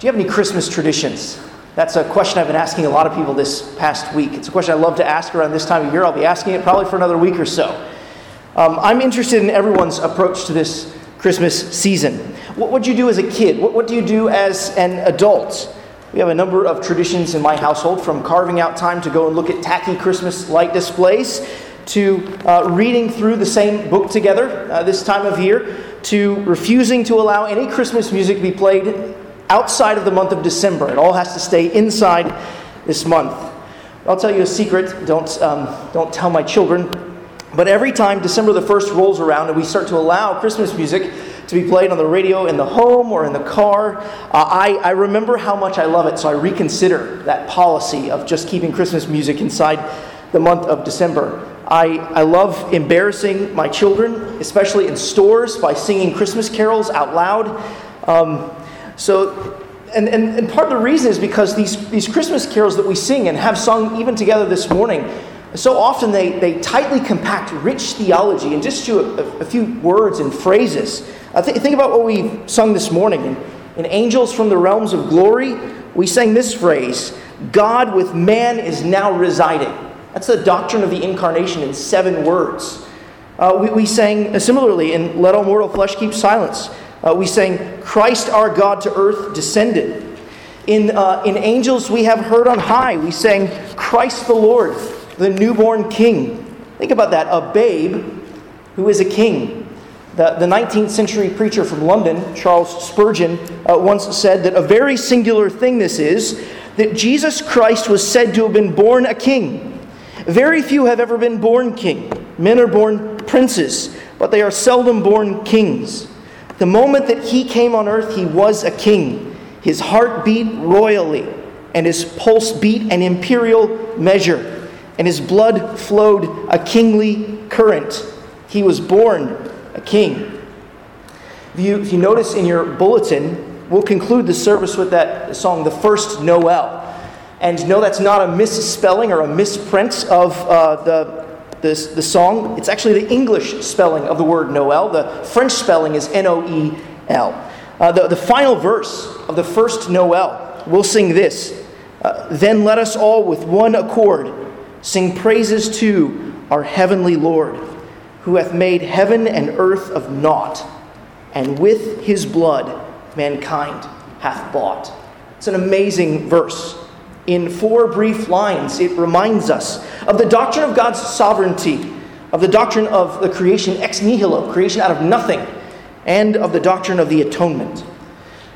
Do you have any Christmas traditions? That's a question I've been asking a lot of people this past week. It's a question I love to ask around this time of year. I'll be asking it probably for another week or so. Um, I'm interested in everyone's approach to this Christmas season. What would you do as a kid? What, what do you do as an adult? We have a number of traditions in my household, from carving out time to go and look at tacky Christmas light displays, to uh, reading through the same book together uh, this time of year, to refusing to allow any Christmas music to be played outside of the month of December. It all has to stay inside this month. I'll tell you a secret. Don't, um, don't tell my children. But every time December the 1st rolls around and we start to allow Christmas music to be played on the radio in the home or in the car, uh, I, I remember how much I love it. So I reconsider that policy of just keeping Christmas music inside the month of December. I, I love embarrassing my children, especially in stores, by singing Christmas carols out loud. Um, so, and, and, and part of the reason is because these, these Christmas carols that we sing and have sung even together this morning, so often they, they tightly compact rich theology in just a, a few words and phrases. Uh, th- think about what we sung this morning. In, in Angels from the Realms of Glory, we sang this phrase God with man is now residing. That's the doctrine of the incarnation in seven words. Uh, we, we sang similarly in Let All Mortal Flesh Keep Silence. Uh, we sang, Christ our God to earth descended. In, uh, in Angels we have heard on high, we sang, Christ the Lord, the newborn King. Think about that, a babe who is a king. The, the 19th century preacher from London, Charles Spurgeon, uh, once said that a very singular thing this is that Jesus Christ was said to have been born a king. Very few have ever been born king. Men are born princes, but they are seldom born kings. The moment that he came on earth, he was a king. His heart beat royally, and his pulse beat an imperial measure, and his blood flowed a kingly current. He was born a king. If you, if you notice in your bulletin, we'll conclude the service with that song, The First Noel. And no, that's not a misspelling or a misprint of uh, the this, the song. It's actually the English spelling of the word Noel. The French spelling is N O E L. Uh, the, the final verse of the first Noel, we'll sing this. Uh, then let us all with one accord sing praises to our heavenly Lord, who hath made heaven and earth of naught, and with his blood mankind hath bought. It's an amazing verse. In four brief lines, it reminds us of the doctrine of God's sovereignty, of the doctrine of the creation ex nihilo, creation out of nothing, and of the doctrine of the atonement.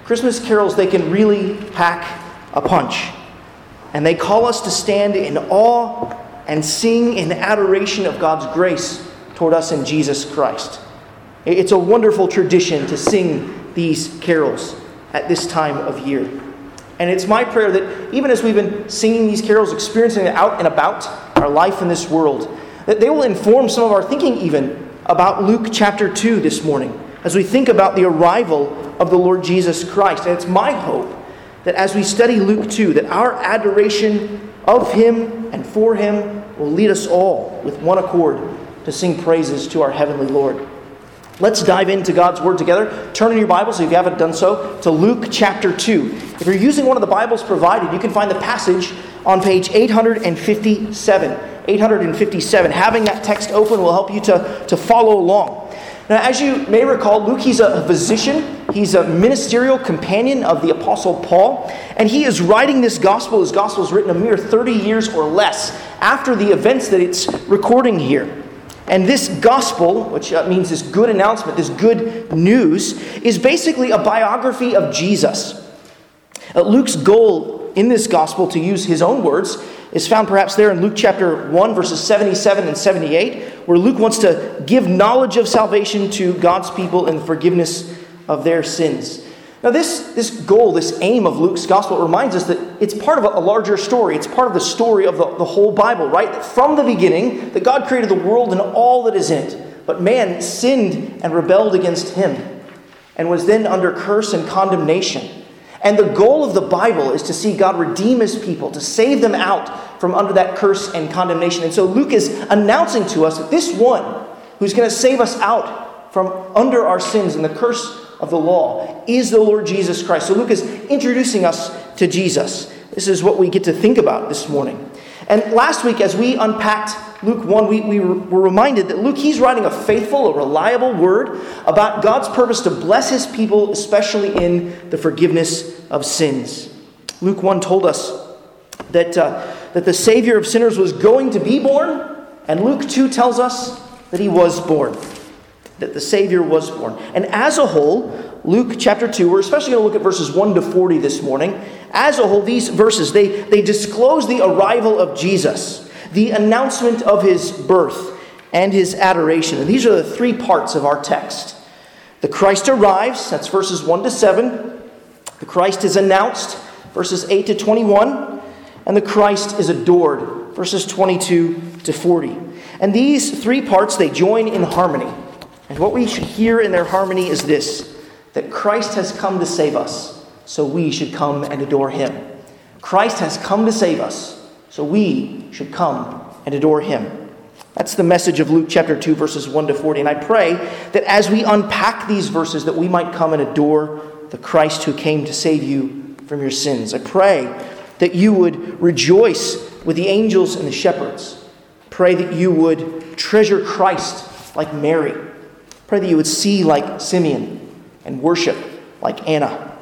Christmas carols, they can really pack a punch. And they call us to stand in awe and sing in adoration of God's grace toward us in Jesus Christ. It's a wonderful tradition to sing these carols at this time of year. And it's my prayer that even as we've been singing these carols, experiencing it out and about our life in this world, that they will inform some of our thinking even about Luke chapter 2 this morning as we think about the arrival of the Lord Jesus Christ. And it's my hope that as we study Luke 2, that our adoration of him and for him will lead us all with one accord to sing praises to our heavenly Lord. Let's dive into God's Word together. Turn in your Bibles, if you haven't done so, to Luke chapter 2. If you're using one of the Bibles provided, you can find the passage on page 857. 857. Having that text open will help you to, to follow along. Now, as you may recall, Luke, he's a physician, he's a ministerial companion of the Apostle Paul, and he is writing this gospel. His gospel is written a mere 30 years or less after the events that it's recording here. And this gospel, which uh, means this good announcement, this good news, is basically a biography of Jesus. Uh, Luke's goal in this gospel, to use his own words, is found perhaps there in Luke chapter 1, verses 77 and 78, where Luke wants to give knowledge of salvation to God's people and forgiveness of their sins. Now, this, this goal, this aim of Luke's gospel reminds us that it's part of a, larger story. It's part of the story of the, the whole Bible, right? That from the beginning, that God created the world and all that is in it. But man sinned and rebelled against him and was then under curse and condemnation. And the goal of the Bible is to see God redeem his people, to save them out from under that curse and condemnation. And so Luke is announcing to us that this one who's going to save us out from under our sins and the curse of the law is the Lord Jesus Christ. So Luke is introducing us to Jesus. This is what we get to think about this morning. And last week, as we unpacked Luke 1, we, we were reminded that Luke, he's writing a faithful, a reliable word about God's purpose to bless his people, especially in the forgiveness of sins. Luke 1 told us that, uh, that the Savior of sinners was going to be born, and Luke 2 tells us that he was born, that the Savior was born. And as a whole, Luke chapter 2, we're especially going to look at verses 1 to 40 this morning. As a whole, these verses, they, they disclose the arrival of Jesus, the announcement of his birth, and his adoration. And these are the three parts of our text. The Christ arrives, that's verses 1 to 7. The Christ is announced, verses 8 to 21. And the Christ is adored, verses 22 to 40. And these three parts, they join in harmony. And what we should hear in their harmony is this that Christ has come to save us, so we should come and adore him. Christ has come to save us, so we should come and adore him. That's the message of Luke chapter 2 verses 1 to 40. And I pray that as we unpack these verses that we might come and adore the Christ who came to save you from your sins. I pray that you would rejoice with the angels and the shepherds. Pray that you would treasure Christ like Mary. Pray that you would see like Simeon and worship like Anna.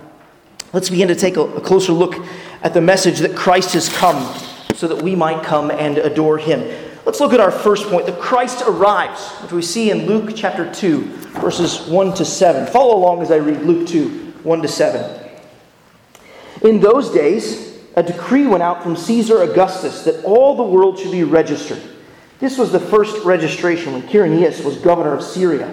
Let's begin to take a closer look at the message that Christ has come so that we might come and adore him. Let's look at our first point. The Christ arrives, which we see in Luke chapter 2, verses 1 to 7. Follow along as I read Luke 2, 1 to 7. In those days, a decree went out from Caesar Augustus that all the world should be registered. This was the first registration when Quirinius was governor of Syria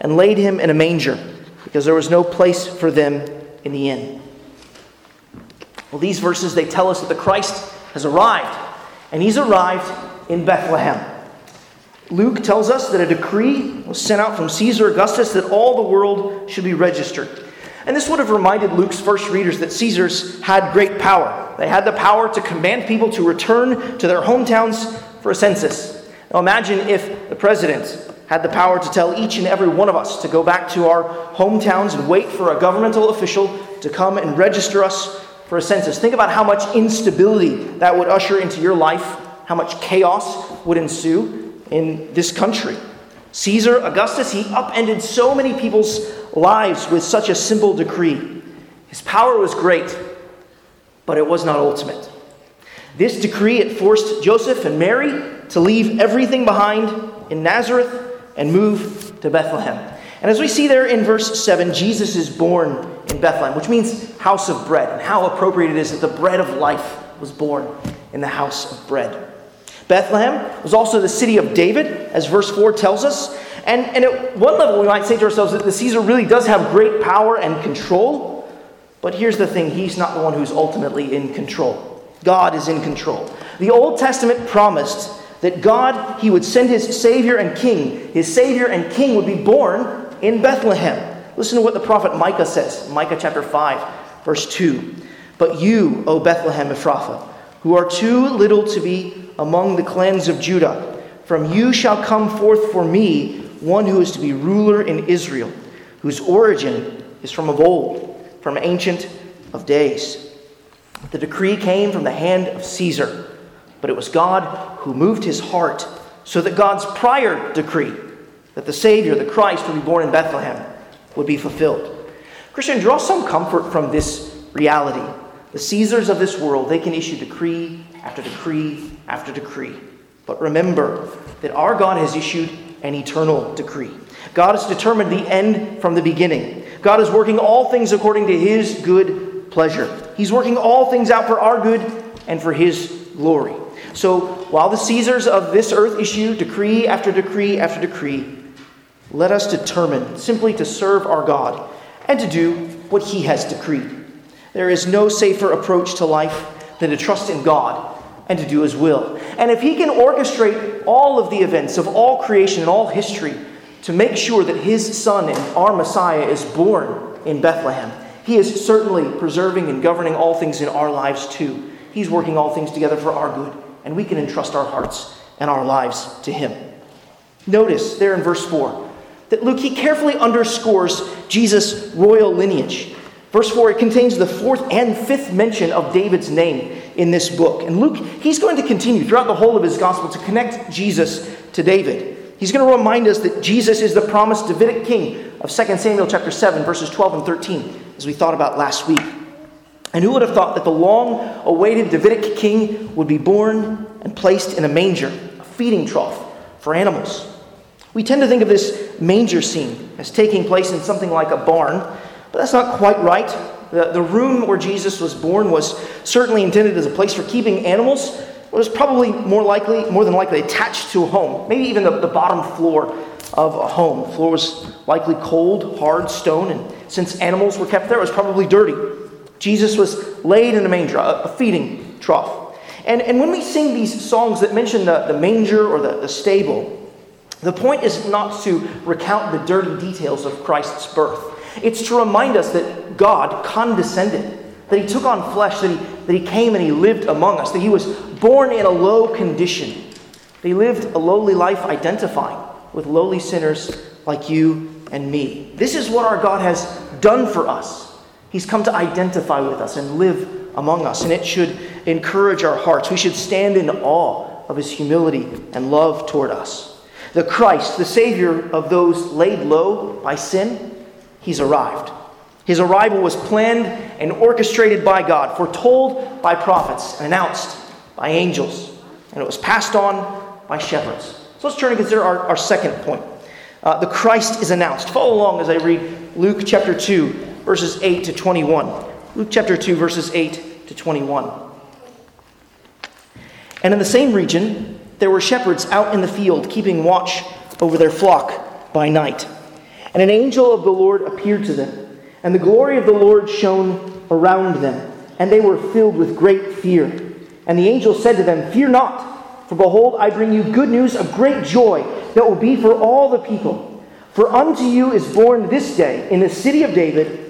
and laid him in a manger because there was no place for them in the inn. Well, these verses they tell us that the Christ has arrived, and he's arrived in Bethlehem. Luke tells us that a decree was sent out from Caesar Augustus that all the world should be registered. And this would have reminded Luke's first readers that Caesars had great power. They had the power to command people to return to their hometowns for a census. Now imagine if the president had the power to tell each and every one of us to go back to our hometowns and wait for a governmental official to come and register us for a census. Think about how much instability that would usher into your life, how much chaos would ensue in this country. Caesar Augustus, he upended so many people's lives with such a simple decree. His power was great, but it was not ultimate. This decree, it forced Joseph and Mary to leave everything behind in Nazareth and move to Bethlehem. And as we see there in verse 7, Jesus is born in Bethlehem, which means house of bread, and how appropriate it is that the bread of life was born in the house of bread. Bethlehem was also the city of David, as verse 4 tells us. And, and at one level, we might say to ourselves that the Caesar really does have great power and control. But here's the thing he's not the one who's ultimately in control. God is in control. The Old Testament promised that God, He would send His Savior and King. His Savior and King would be born in Bethlehem. Listen to what the prophet Micah says, Micah chapter 5, verse 2. But you, O Bethlehem Ephrathah, who are too little to be among the clans of Judah, from you shall come forth for me one who is to be ruler in Israel, whose origin is from of old, from ancient of days. The decree came from the hand of Caesar but it was God who moved his heart so that God's prior decree that the Savior, the Christ, would be born in Bethlehem would be fulfilled. Christian, draw some comfort from this reality. The Caesars of this world, they can issue decree after decree after decree. But remember that our God has issued an eternal decree. God has determined the end from the beginning. God is working all things according to his good pleasure. He's working all things out for our good and for his glory. So while the Caesars of this earth issue decree after decree after decree, let us determine simply to serve our God and to do what He has decreed. There is no safer approach to life than to trust in God and to do His will. And if He can orchestrate all of the events of all creation and all history to make sure that His Son and our Messiah is born in Bethlehem, He is certainly preserving and governing all things in our lives too. He's working all things together for our good, and we can entrust our hearts and our lives to Him. Notice there in verse 4 that Luke, he carefully underscores Jesus' royal lineage. Verse 4, it contains the fourth and fifth mention of David's name in this book. And Luke, he's going to continue throughout the whole of his gospel to connect Jesus to David. He's going to remind us that Jesus is the promised Davidic king of 2 Samuel chapter 7, verses 12 and 13, as we thought about last week. And who would have thought that the long awaited Davidic king would be born and placed in a manger, a feeding trough for animals? We tend to think of this manger scene as taking place in something like a barn, but that's not quite right. The, the room where Jesus was born was certainly intended as a place for keeping animals. It was probably more likely, more than likely, attached to a home, maybe even the, the bottom floor of a home. The floor was likely cold, hard stone, and since animals were kept there, it was probably dirty. Jesus was laid in a manger, a, a feeding trough. And, and when we sing these songs that mention the, the manger or the, the stable, the point is not to recount the dirty details of Christ's birth. It's to remind us that God condescended, that He took on flesh, that He, that he came and He lived among us, that He was born in a low condition, that He lived a lowly life identifying with lowly sinners like you and me. This is what our God has done for us. He's come to identify with us and live among us, and it should encourage our hearts. We should stand in awe of His humility and love toward us. The Christ, the Savior of those laid low by sin, he's arrived. His arrival was planned and orchestrated by God, foretold by prophets, and announced by angels, and it was passed on by shepherds. So let's turn and consider our, our second point. Uh, the Christ is announced. Follow along as I read Luke chapter 2, verses 8 to 21. Luke chapter 2, verses 8 to 21. And in the same region, there were shepherds out in the field keeping watch over their flock by night. And an angel of the Lord appeared to them, and the glory of the Lord shone around them, and they were filled with great fear. And the angel said to them, Fear not, for behold, I bring you good news of great joy that will be for all the people. For unto you is born this day in the city of David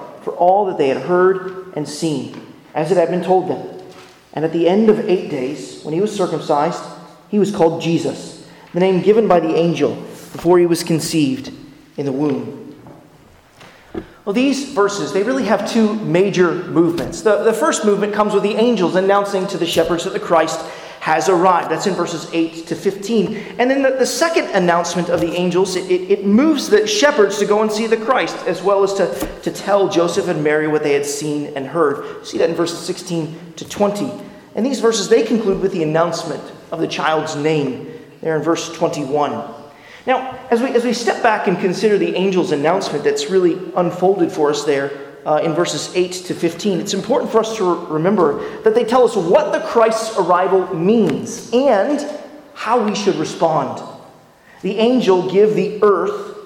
for all that they had heard and seen, as it had been told them. And at the end of eight days, when he was circumcised, he was called Jesus, the name given by the angel before he was conceived in the womb. Well, these verses, they really have two major movements. The, the first movement comes with the angels announcing to the shepherds that the Christ has arrived. That's in verses 8 to 15. And then the, the second announcement of the angels, it, it, it, moves the shepherds to go and see the Christ, as well as to, to tell Joseph and Mary what they had seen and heard. See that in verses 16 to 20. And these verses, they conclude with the announcement of the child's name there in verse 21. Now, as we, as we step back and consider the angel's announcement that's really unfolded for us there uh, in verses 8 to 15, it's important for us to remember that they tell us what the Christ's arrival means and how we should respond. The angel give the earth,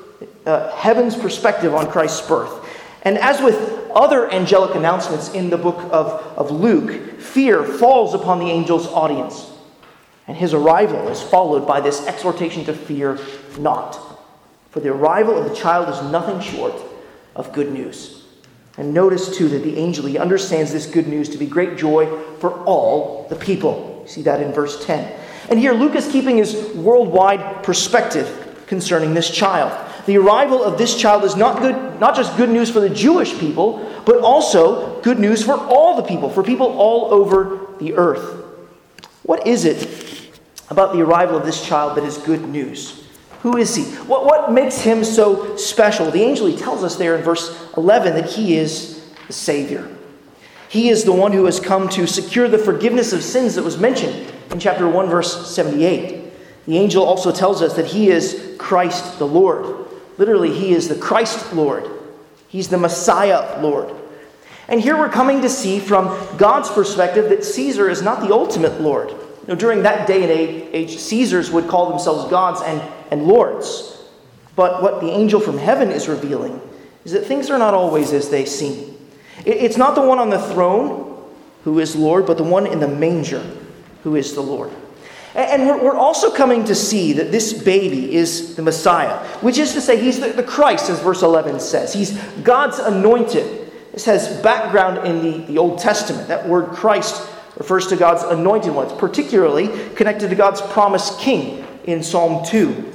uh, heaven's perspective on Christ's birth. And as with other angelic announcements in the book of, of Luke, fear falls upon the angel's audience. And his arrival is followed by this exhortation to fear not. For the arrival of the child is nothing short of good news. And notice too that the angel, he understands this good news to be great joy for all the people. You see that in verse 10. And here Luke is keeping his worldwide perspective concerning this child. The arrival of this child is not good, not just good news for the Jewish people, but also good news for all the people, for people all over the earth. What is it about the arrival of this child that is good news? Who is he? What, what makes him so special? The angel he tells us there in verse 11 that he is the Savior. He is the one who has come to secure the forgiveness of sins that was mentioned in chapter 1, verse 78. The angel also tells us that he is Christ the Lord. Literally, he is the Christ Lord. He's the Messiah Lord. And here we're coming to see from God's perspective that Caesar is not the ultimate Lord. Know, during that day and age, Caesars would call themselves gods and, and lords. But what the angel from heaven is revealing is that things are not always as they seem. It's not the one on the throne who is Lord, but the one in the manger who is the Lord. And we're also coming to see that this baby is the Messiah, which is to say, he's the Christ, as verse 11 says. He's God's anointed. This has background in the, the Old Testament. That word Christ refers to God's anointed ones, particularly connected to God's promised king in Psalm 2.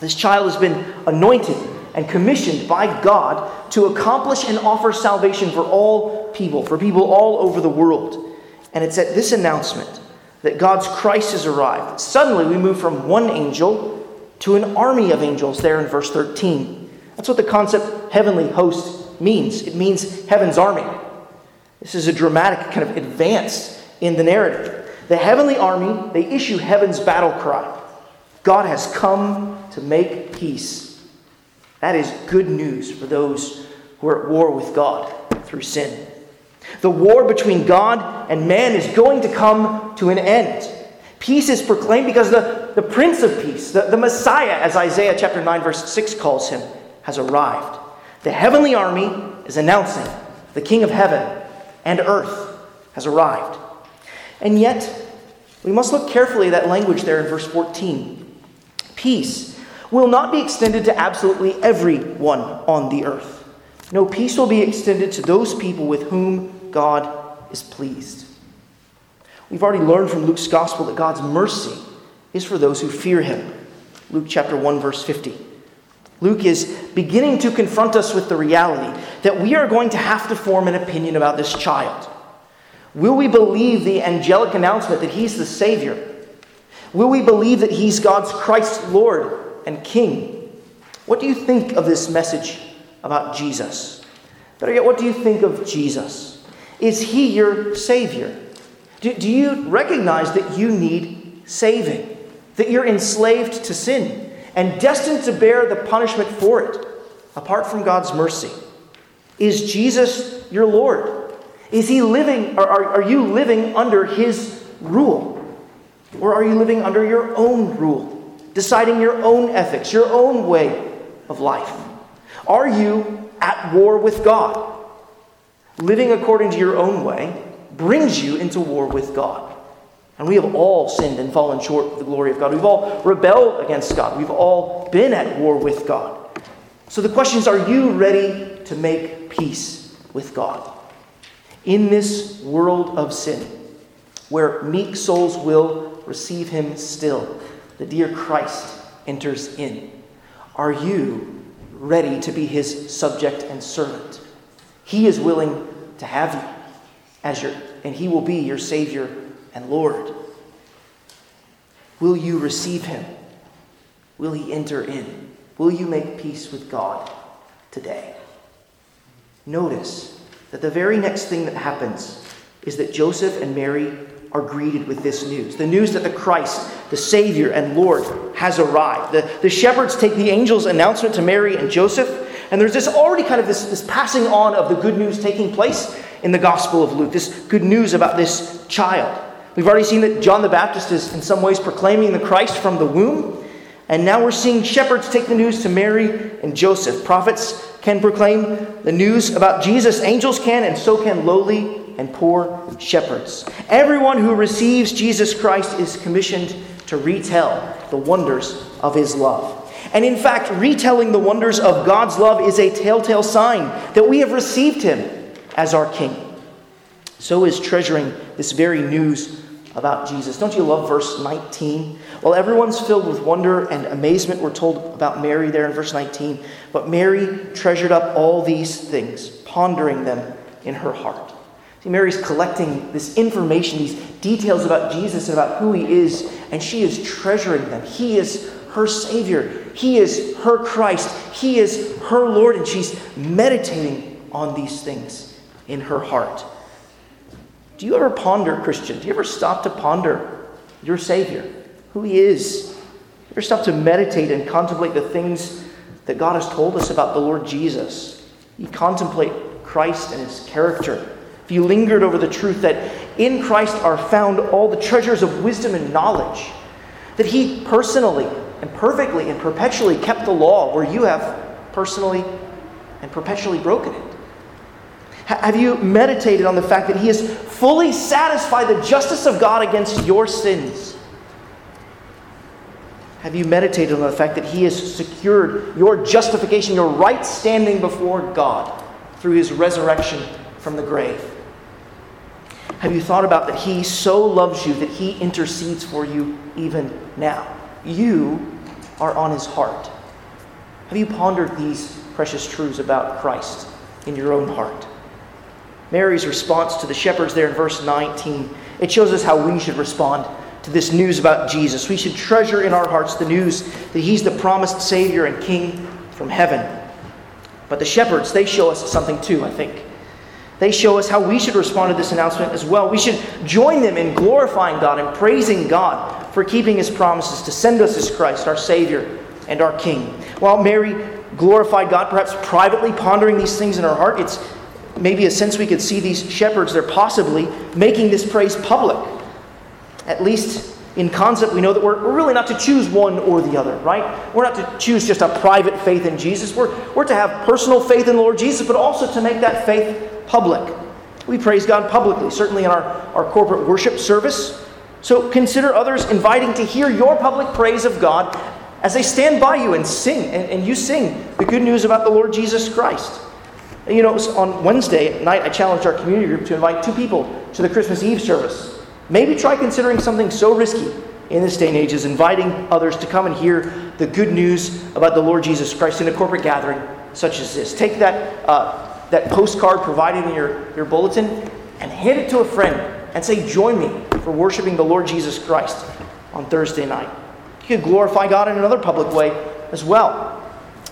This child has been anointed and commissioned by God to accomplish and offer salvation for all people, for people all over the world. And it's at this announcement that God's Christ has arrived. Suddenly, we move from one angel to an army of angels there in verse 13. That's what the concept heavenly host means. It means heaven's army. This is a dramatic kind of advance in the narrative. The heavenly army, they issue heaven's battle cry God has come to make peace. That is good news for those who are at war with God through sin. The war between God and man is going to come to an end. Peace is proclaimed because the, the Prince of Peace, the, the Messiah, as Isaiah chapter 9, verse 6 calls him, has arrived. The heavenly army is announcing the King of heaven and earth has arrived. And yet, we must look carefully at that language there in verse 14. Peace will not be extended to absolutely everyone on the earth. No, peace will be extended to those people with whom God is pleased. We've already learned from Luke's gospel that God's mercy is for those who fear him. Luke chapter 1 verse 50. Luke is beginning to confront us with the reality that we are going to have to form an opinion about this child. Will we believe the angelic announcement that he's the Savior? Will we believe that he's God's Christ Lord and King? What do you think of this message about Jesus? Better yet, what do you think of Jesus? Is he your Savior? Do, do you recognize that you need saving? That you're enslaved to sin and destined to bear the punishment for it apart from God's mercy? Is Jesus your Lord? Is he living, or are, are you living under his rule? Or are you living under your own rule, deciding your own ethics, your own way of life? Are you at war with God? Living according to your own way brings you into war with God. And we have all sinned and fallen short of the glory of God. We've all rebelled against God. We've all been at war with God. So the question is are you ready to make peace with God? In this world of sin, where meek souls will receive him still, the dear Christ enters in. Are you ready to be his subject and servant? He is willing to have you as your and he will be your Savior and Lord. Will you receive him? Will he enter in? Will you make peace with God today? Notice that the very next thing that happens is that Joseph and Mary are greeted with this news the news that the Christ, the Savior and Lord, has arrived. The, the shepherds take the angel's announcement to Mary and Joseph, and there's this already kind of this, this passing on of the good news taking place in the Gospel of Luke, this good news about this child. We've already seen that John the Baptist is in some ways proclaiming the Christ from the womb. And now we're seeing shepherds take the news to Mary and Joseph. Prophets can proclaim the news about Jesus, angels can, and so can lowly and poor shepherds. Everyone who receives Jesus Christ is commissioned to retell the wonders of his love. And in fact, retelling the wonders of God's love is a telltale sign that we have received him as our King. So is treasuring this very news about Jesus. Don't you love verse 19? Well, everyone's filled with wonder and amazement, we're told about Mary there in verse 19. But Mary treasured up all these things, pondering them in her heart. See, Mary's collecting this information, these details about Jesus and about who he is, and she is treasuring them. He is her Savior, he is her Christ, he is her Lord, and she's meditating on these things in her heart. Do you ever ponder, Christian? Do you ever stop to ponder your Savior, who He is? Do you ever stop to meditate and contemplate the things that God has told us about the Lord Jesus? You contemplate Christ and His character. You lingered over the truth that in Christ are found all the treasures of wisdom and knowledge, that He personally and perfectly and perpetually kept the law where you have personally and perpetually broken it. Have you meditated on the fact that He has fully satisfied the justice of God against your sins? Have you meditated on the fact that He has secured your justification, your right standing before God through His resurrection from the grave? Have you thought about that He so loves you that He intercedes for you even now? You are on His heart. Have you pondered these precious truths about Christ in your own heart? Mary's response to the shepherds there in verse 19, it shows us how we should respond to this news about Jesus. We should treasure in our hearts the news that he's the promised Savior and King from heaven. But the shepherds, they show us something too, I think. They show us how we should respond to this announcement as well. We should join them in glorifying God and praising God for keeping his promises to send us as Christ, our Savior and our King. While Mary glorified God, perhaps privately pondering these things in her heart, it's maybe a sense we could see these shepherds, they're possibly making this praise public. At least in concept, we know that we're, we're really not to choose one or the other, right? We're not to choose just a private faith in Jesus. We're, we're to have personal faith in the Lord Jesus, but also to make that faith public. We praise God publicly, certainly in our, our corporate worship service. So consider others inviting to hear your public praise of God as they stand by you and sing, and, and you sing the good news about the Lord Jesus Christ. You know, on Wednesday night, I challenged our community group to invite two people to the Christmas Eve service. Maybe try considering something so risky in this day and age as inviting others to come and hear the good news about the Lord Jesus Christ in a corporate gathering such as this. Take that, uh, that postcard provided in your, your bulletin and hand it to a friend and say, Join me for worshiping the Lord Jesus Christ on Thursday night. You could glorify God in another public way as well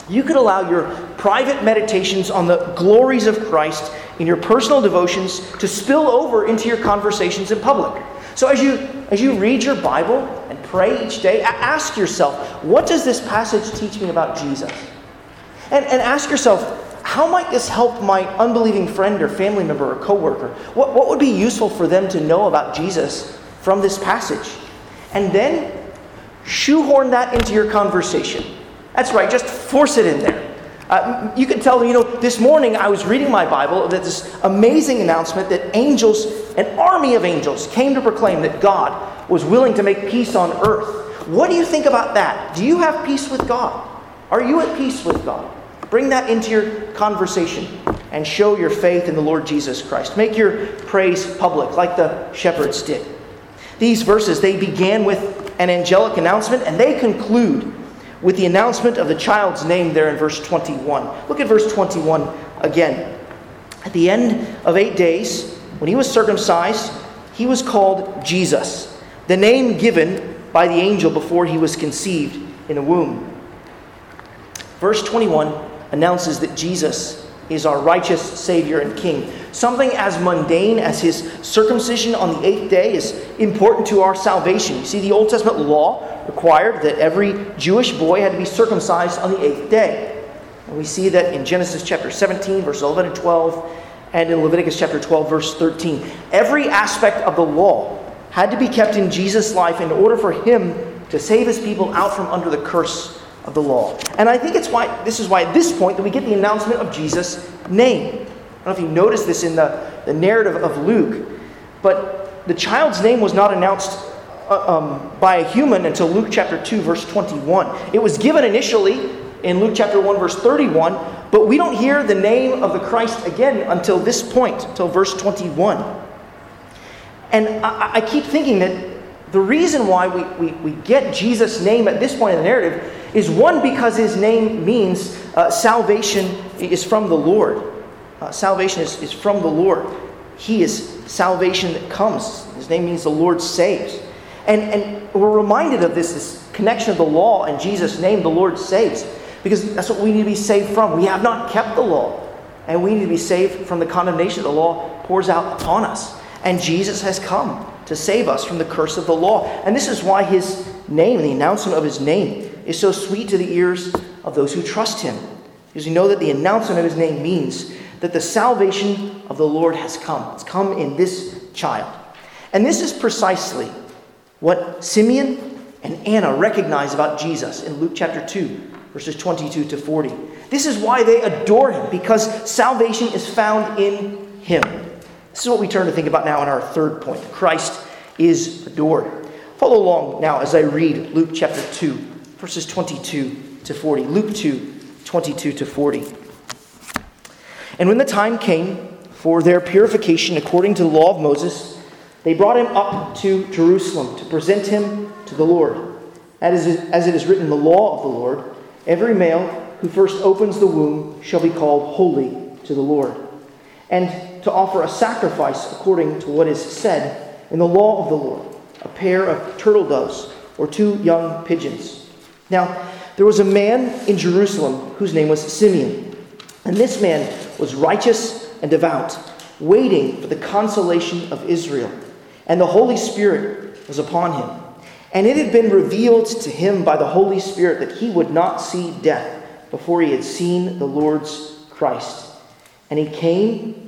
you could allow your private meditations on the glories of Christ in your personal devotions to spill over into your conversations in public. So as you as you read your Bible and pray each day, ask yourself, what does this passage teach me about Jesus? And, and ask yourself, how might this help my unbelieving friend or family member or coworker? What, what would be useful for them to know about Jesus from this passage? And then shoehorn that into your conversation. That's right, just force it in there. Uh, you can tell them, you know, this morning I was reading my Bible that this amazing announcement that angels, an army of angels, came to proclaim that God was willing to make peace on earth. What do you think about that? Do you have peace with God? Are you at peace with God? Bring that into your conversation and show your faith in the Lord Jesus Christ. Make your praise public, like the shepherds did. These verses, they began with an angelic announcement and they conclude with the announcement of the child's name there in verse 21. Look at verse 21 again. At the end of eight days, when he was circumcised, he was called Jesus, the name given by the angel before he was conceived in a womb. Verse 21 announces that Jesus is our righteous Savior and King. Something as mundane as his circumcision on the eighth day is important to our salvation. You see, the Old Testament law required that every Jewish boy had to be circumcised on the eighth day. And we see that in Genesis chapter 17, verses 11 and 12, and in Leviticus chapter 12, verse 13. Every aspect of the law had to be kept in Jesus' life in order for him to save his people out from under the curse of the law. And I think it's why this is why at this point that we get the announcement of Jesus' name. I don't know if you noticed this in the, the narrative of Luke, but the child's name was not announced uh, um, by a human until Luke chapter 2, verse 21. It was given initially in Luke chapter 1, verse 31 But we don't hear the name of the Christ again until this point, until verse 21. And I, I keep thinking that the reason why we, we, we get Jesus' name at this point in the narrative is one, because his name means uh, salvation is from the Lord. Uh, salvation is, is from the Lord. He is salvation that comes. His name means the Lord saves. And, and we're reminded of this, this connection of the law and Jesus' name, the Lord saves, because that's what we need to be saved from. We have not kept the law, and we need to be saved from the condemnation the law pours out upon us. And Jesus has come to save us from the curse of the law. And this is why his name, the announcement of his name, is so sweet to the ears of those who trust him. Because you know that the announcement of his name means that the salvation of the Lord has come. It's come in this child. And this is precisely what Simeon and Anna recognize about Jesus in Luke chapter 2, verses 22 to 40. This is why they adore him, because salvation is found in him. This is what we turn to think about now in our third point. Christ is adored. Follow along now as I read Luke chapter 2, verses 22 to 40. Luke 2, 22 to 40. And when the time came for their purification according to the law of Moses, they brought him up to Jerusalem to present him to the Lord. As it is written in the law of the Lord, every male who first opens the womb shall be called holy to the Lord. And to offer a sacrifice according to what is said in the law of the Lord, a pair of turtle doves or two young pigeons. Now, there was a man in Jerusalem whose name was Simeon. And this man was righteous and devout, waiting for the consolation of Israel. And the Holy Spirit was upon him. And it had been revealed to him by the Holy Spirit that he would not see death before he had seen the Lord's Christ. And he came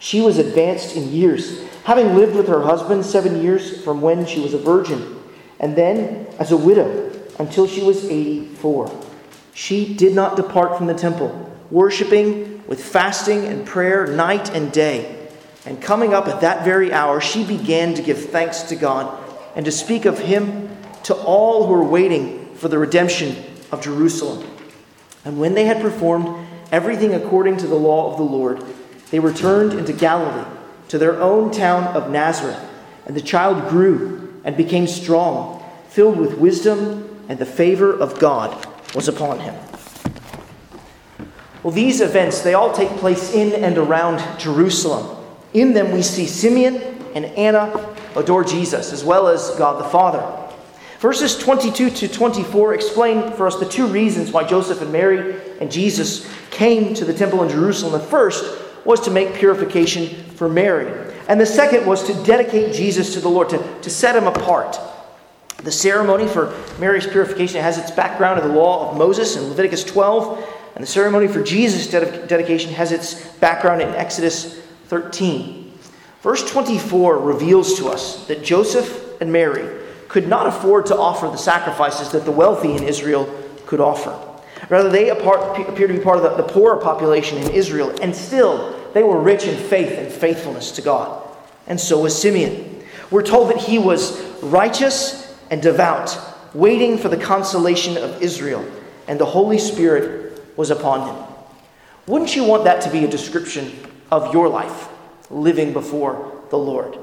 She was advanced in years, having lived with her husband seven years from when she was a virgin, and then as a widow until she was 84. She did not depart from the temple, worshiping with fasting and prayer night and day. And coming up at that very hour, she began to give thanks to God and to speak of him to all who were waiting for the redemption of Jerusalem. And when they had performed everything according to the law of the Lord, they returned into Galilee, to their own town of Nazareth. And the child grew and became strong, filled with wisdom, and the favor of God was upon him. Well, these events, they all take place in and around Jerusalem. In them, we see Simeon and Anna adore Jesus, as well as God the Father. Verses 22 to 24 explain for us the two reasons why Joseph and Mary and Jesus came to the temple in Jerusalem. The first was to make purification for Mary, and the second was to dedicate Jesus to the Lord, to, to set him apart. The ceremony for Mary's purification has its background in the law of Moses in Leviticus 12 and the ceremony for Jesus' dedication has its background in Exodus 13. Verse 24 reveals to us that Joseph and Mary could not afford to offer the sacrifices that the wealthy in Israel could offer. Rather, they appear to be part of the, poorer population in Israel, and still they were rich in faith and faithfulness to God. And so was Simeon. We're told that he was righteous and devout, waiting for the consolation of Israel, and the Holy Spirit was upon him. Wouldn't you want that to be a description of your life living before the Lord?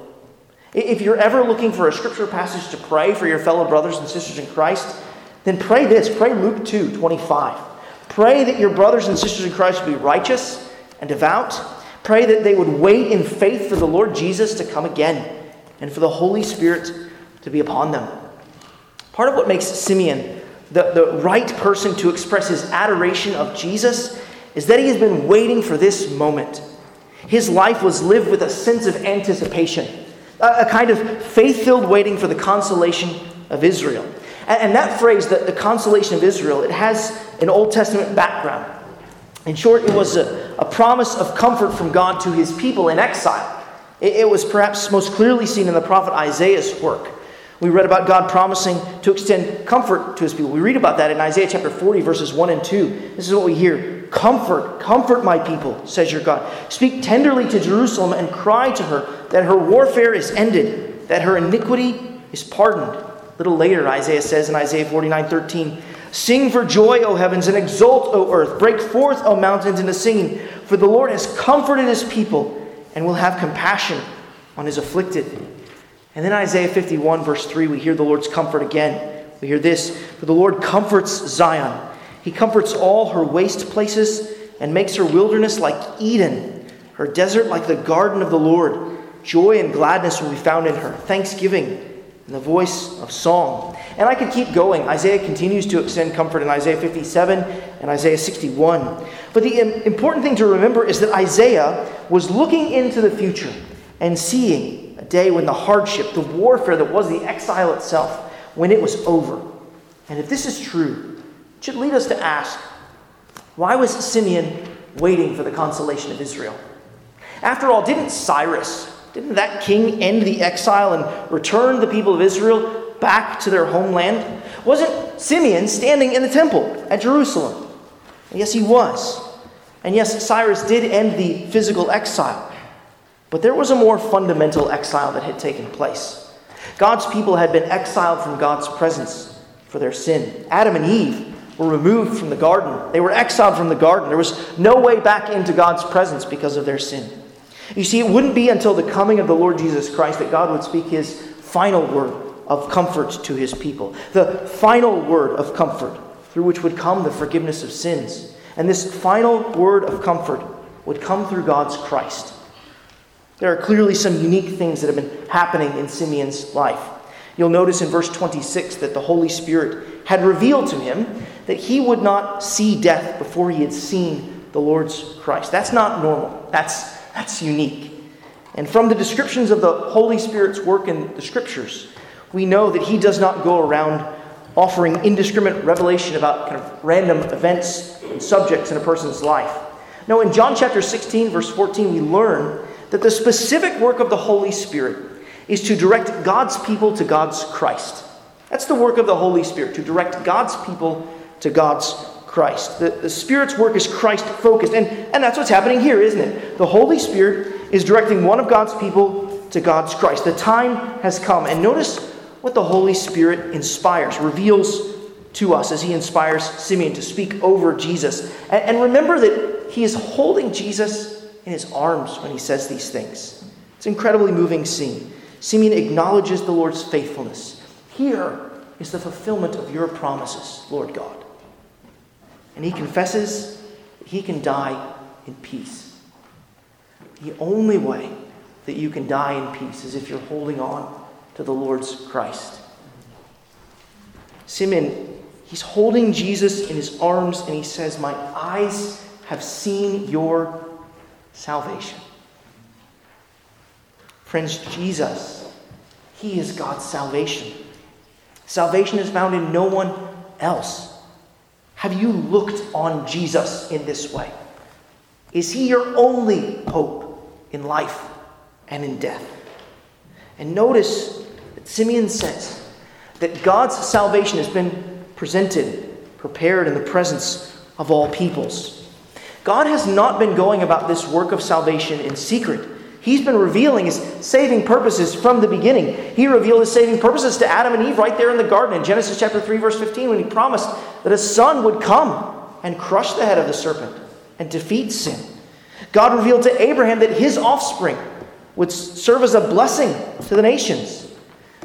If you're ever looking for a scripture passage to pray for your fellow brothers and sisters in Christ, then pray this. Pray Luke 2 25. Pray that your brothers and sisters in Christ will be righteous and devout. Pray that they would wait in faith for the Lord Jesus to come again and for the Holy Spirit to be upon them. Part of what makes Simeon the, the right person to express his adoration of Jesus is that he has been waiting for this moment. His life was lived with a sense of anticipation, a, a kind of faith filled waiting for the consolation of Israel. And, that phrase, the, the consolation of Israel, it has an Old Testament background. In short, it was a, a promise of comfort from God to his people in exile. It, it was perhaps most clearly seen in the prophet Isaiah's work. We read about God promising to extend comfort to his people. We read about that in Isaiah chapter 40, verses 1 and 2. This is what we hear Comfort, comfort my people, says your God. Speak tenderly to Jerusalem and cry to her that her warfare is ended, that her iniquity is pardoned. Little later, Isaiah says in Isaiah 49 13, Sing for joy, O heavens, and exult, O earth. Break forth, O mountains, into singing, for the Lord has comforted his people and will have compassion on his afflicted. And then Isaiah 51, verse 3, we hear the Lord's comfort again. We hear this For the Lord comforts Zion. He comforts all her waste places and makes her wilderness like Eden, her desert like the garden of the Lord. Joy and gladness will be found in her, thanksgiving the voice of song. And I could keep going. Isaiah continues to extend comfort in Isaiah 57 and Isaiah 61. But the important thing to remember is that Isaiah was looking into the future and seeing a day when the hardship, the warfare that was the exile itself, when it was over. And if this is true, it should lead us to ask why was Simeon waiting for the consolation of Israel? After all, didn't Cyrus, didn't that king end the exile and return the people of Israel back to their homeland? Wasn't Simeon standing in the temple at Jerusalem? And yes, he was. And yes, Cyrus did end the physical exile. But there was a more fundamental exile that had taken place. God's people had been exiled from God's presence for their sin. Adam and Eve were removed from the garden. They were exiled from the garden. There was no way back into God's presence because of their sin. You see, it wouldn't be until the coming of the Lord Jesus Christ that God would speak his final word of comfort to his people. The final word of comfort through which would come the forgiveness of sins. And this final word of comfort would come through God's Christ. There are clearly some unique things that have been happening in Simeon's life. You'll notice in verse 26 that the Holy Spirit had revealed to him that he would not see death before he had seen the Lord's Christ. That's not normal, that's, that's unique. And from the descriptions of the Holy Spirit's work in the Scriptures, we know that he does not go around offering indiscriminate revelation about kind of random events and subjects in a person's life. Now, in John chapter 16, verse 14, we learn that the specific work of the Holy Spirit is to direct God's people to God's Christ. That's the work of the Holy Spirit, to direct God's people to God's Christ. The, the Spirit's work is Christ focused. And, and that's what's happening here, isn't it? The Holy Spirit is directing one of God's people to God's Christ. The time has come. And notice what the Holy Spirit inspires, reveals to us as he inspires Simeon to speak over Jesus. And, and remember that he is holding Jesus in his arms when he says these things. It's an incredibly moving scene. Simeon acknowledges the Lord's faithfulness. Here is the fulfillment of your promises, Lord God. And he confesses that he can die in peace. The only way that you can die in peace is if you're holding on to the Lord's Christ. Simeon, he's holding Jesus in his arms and he says, My eyes have seen your salvation. Friends, Jesus, He is God's salvation. Salvation is found in no one else. Have you looked on Jesus in this way? Is He your only hope in life and in death? And notice that Simeon says that God's salvation has been presented, prepared in the presence of all peoples. God has not been going about this work of salvation in secret. He's been revealing his saving purposes from the beginning. He revealed his saving purposes to Adam and Eve right there in the garden in Genesis chapter 3 verse 15 when he promised that a son would come and crush the head of the serpent and defeat sin. God revealed to Abraham that his offspring would serve as a blessing to the nations.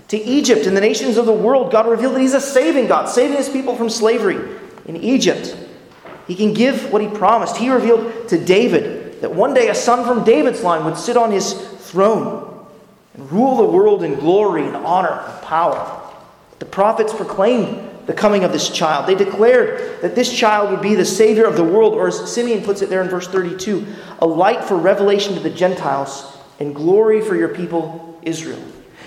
To Egypt and the nations of the world, God revealed that he's a saving God, saving his people from slavery in Egypt. He can give what he promised. He revealed to David that one day a son from David's line would sit on his throne and rule the world in glory and honor and power. The prophets proclaimed the coming of this child. They declared that this child would be the Savior of the world, or as Simeon puts it there in verse 32, a light for revelation to the Gentiles and glory for your people, Israel.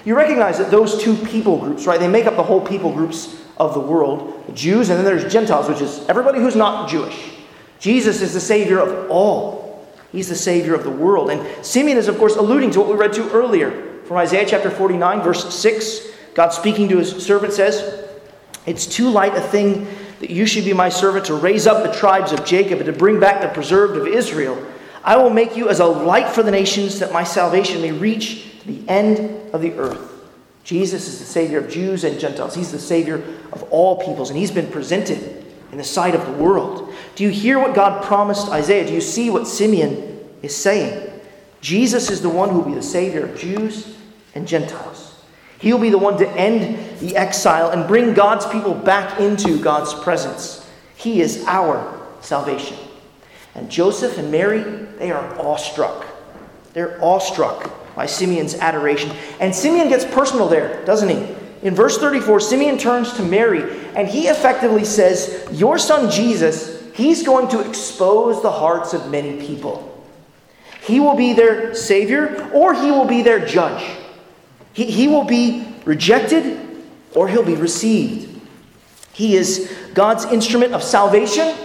You recognize that those two people groups, right, they make up the whole people groups of the world the Jews, and then there's Gentiles, which is everybody who's not Jewish. Jesus is the Savior of all, He's the Savior of the world. And Simeon is, of course, alluding to what we read to earlier from Isaiah chapter 49, verse 6. God speaking to his servant says, It's too light a thing that you should be my servant to raise up the tribes of Jacob and to bring back the preserved of Israel. I will make you as a light for the nations that my salvation may reach to the end of the earth. Jesus is the Savior of Jews and Gentiles. He's the Savior of all peoples, and He's been presented in the sight of the world. Do you hear what God promised Isaiah? Do you see what Simeon is saying? Jesus is the one who will be the Savior of Jews and Gentiles. He will be the one to end the exile and bring God's people back into God's presence. He is our salvation. And Joseph and Mary, they are awestruck. They're awestruck by Simeon's adoration. And Simeon gets personal there, doesn't he? In verse 34, Simeon turns to Mary and he effectively says, Your son Jesus, he's going to expose the hearts of many people. He will be their Savior or he will be their judge. He, he will be rejected or he'll be received. He is God's instrument of salvation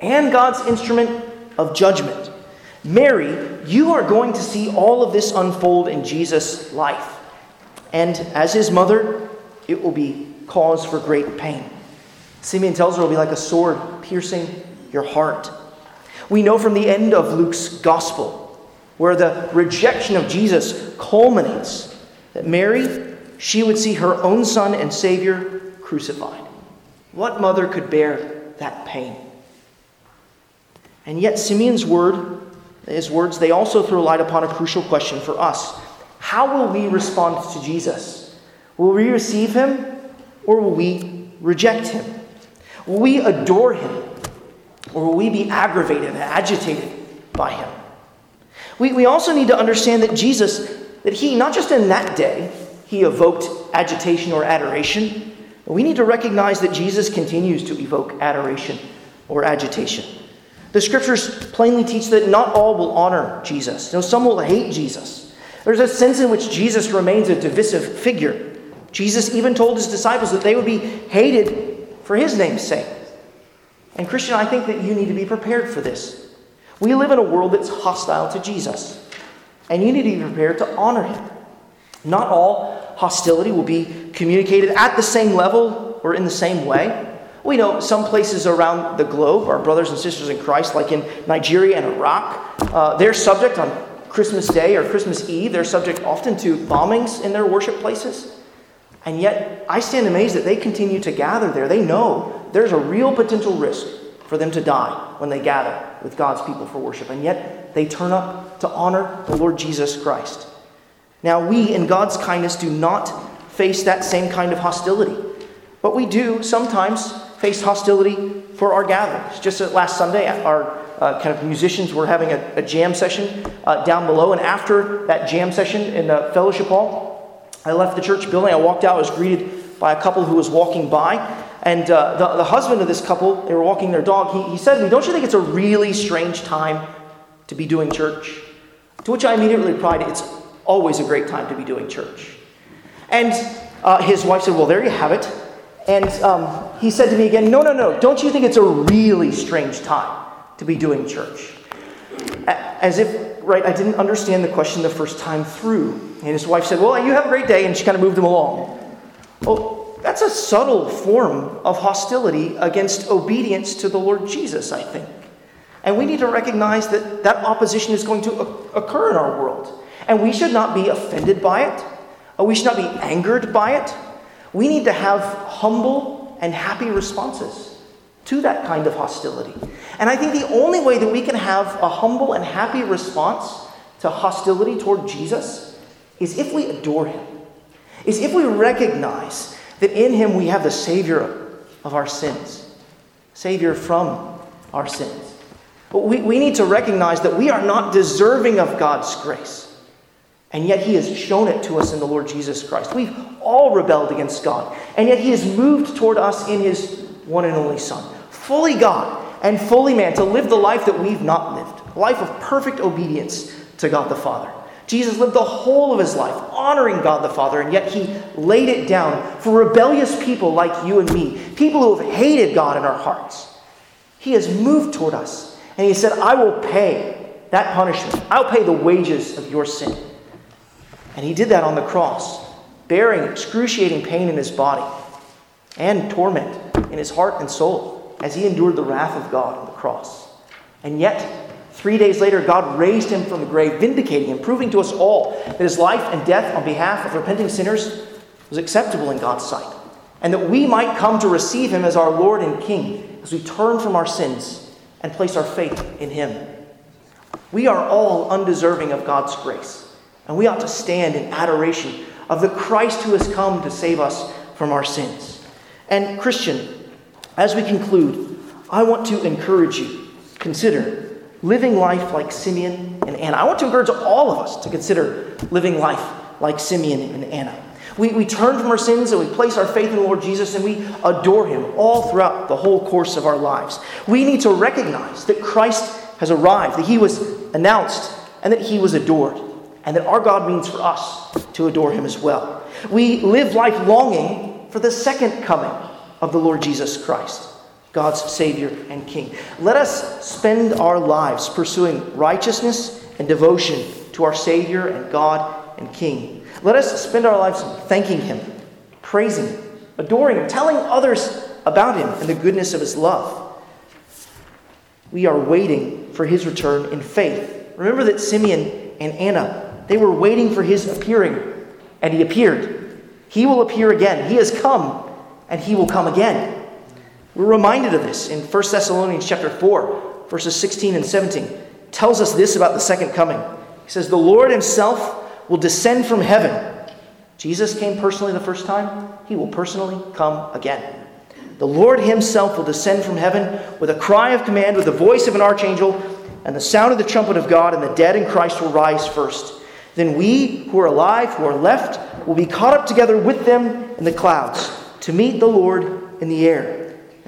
and God's instrument of judgment. Mary, you are going to see all of this unfold in Jesus' life. And as his mother, it will be cause for great pain. Simeon tells her it will be like a sword piercing your heart. We know from the end of Luke's gospel, where the rejection of Jesus culminates, that Mary, she would see her own son and Savior crucified. What mother could bear that pain? And yet, Simeon's word his words, they also throw light upon a crucial question for us. How will we respond to Jesus? Will we receive him or will we reject him? Will we adore him or will we be aggravated and agitated by him? We, we also need to understand that Jesus, that he, not just in that day, he evoked agitation or adoration, we need to recognize that Jesus continues to evoke adoration or agitation. The scriptures plainly teach that not all will honor Jesus. You know, some will hate Jesus. There's a sense in which Jesus remains a divisive figure. Jesus even told his disciples that they would be hated for his name's sake. And Christian, I think that you need to be prepared for this. We live in a world that's hostile to Jesus, and you need to be prepared to honor him. Not all hostility will be communicated at the same level or in the same way. We know some places around the globe, our brothers and sisters in Christ, like in Nigeria and Iraq, uh, they're subject on Christmas Day or Christmas Eve, they're subject often to bombings in their worship places. And yet, I stand amazed that they continue to gather there. They know there's a real potential risk for them to die when they gather with God's people for worship. And yet, they turn up to honor the Lord Jesus Christ. Now, we, in God's kindness, do not face that same kind of hostility. But we do sometimes face hostility for our gatherings. Just last Sunday, our uh, kind of musicians were having a, a jam session uh, down below, and after that jam session in the fellowship hall, I left the church building. I walked out. I was greeted by a couple who was walking by, and uh, the, the husband of this couple, they were walking their dog. He, he said to me, "Don't you think it's a really strange time to be doing church?" To which I immediately replied, "It's always a great time to be doing church." And uh, his wife said, "Well, there you have it." And um, he said to me again, No, no, no, don't you think it's a really strange time to be doing church? As if, right, I didn't understand the question the first time through. And his wife said, Well, you have a great day. And she kind of moved him along. Well, that's a subtle form of hostility against obedience to the Lord Jesus, I think. And we need to recognize that that opposition is going to occur in our world. And we should not be offended by it. Uh, we should not be angered by it. We need to have humble and happy responses to that kind of hostility. And I think the only way that we can have a humble and happy response to hostility toward Jesus is if we adore him, is if we recognize that in him we have the Savior of our sins, Savior from our sins. But we, we need to recognize that we are not deserving of God's grace. And yet He has shown it to us in the Lord Jesus Christ. We've all rebelled against God. And yet He has moved toward us in His one and only Son, fully God and fully man, to live the life that we've not lived a life of perfect obedience to God the Father. Jesus lived the whole of his life honoring God the Father, and yet he laid it down for rebellious people like you and me, people who have hated God in our hearts. He has moved toward us, and he said, I will pay that punishment. I'll pay the wages of your sin. And he did that on the cross, bearing excruciating pain in his body and torment in his heart and soul as he endured the wrath of God on the cross. And yet, Three days later, God raised him from the grave, vindicating him, proving to us all that his life and death on behalf of repenting sinners was acceptable in God's sight, and that we might come to receive him as our Lord and King as we turn from our sins and place our faith in him. We are all undeserving of God's grace, and we ought to stand in adoration of the Christ who has come to save us from our sins. And, Christian, as we conclude, I want to encourage you consider living life like Simeon and Anna. I want to encourage all of us to consider living life like Simeon and Anna. We, we turn from our sins and we place our faith in the Lord Jesus and we adore him all throughout the whole course of our lives. We need to recognize that Christ has arrived, that he was announced, and that he was adored, and that our God means for us to adore him as well. We live life longing for the second coming of the Lord Jesus Christ. God's Savior and King. Let us spend our lives pursuing righteousness and devotion to our Savior and God and King. Let us spend our lives thanking Him, praising Him, adoring Him, telling others about Him and the goodness of His love. We are waiting for His return in faith. Remember that Simeon and Anna, they were waiting for His appearing, and He appeared. He will appear again. He has come, and He will come again. We're reminded of this in 1 Thessalonians chapter 4, verses 16 and 17. It tells us this about the second coming. He says, The Lord himself will descend from heaven. Jesus came personally the first time, he will personally come again. The Lord himself will descend from heaven with a cry of command, with the voice of an archangel, and the sound of the trumpet of God, and the dead in Christ will rise first. Then we who are alive, who are left, will be caught up together with them in the clouds to meet the Lord in the air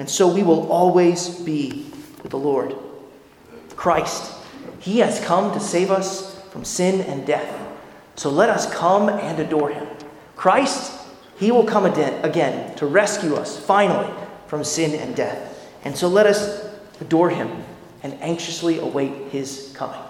and so we will always be with the Lord. Christ, He has come to save us from sin and death. So let us come and adore Him. Christ, He will come again to rescue us finally from sin and death. And so let us adore Him and anxiously await His coming.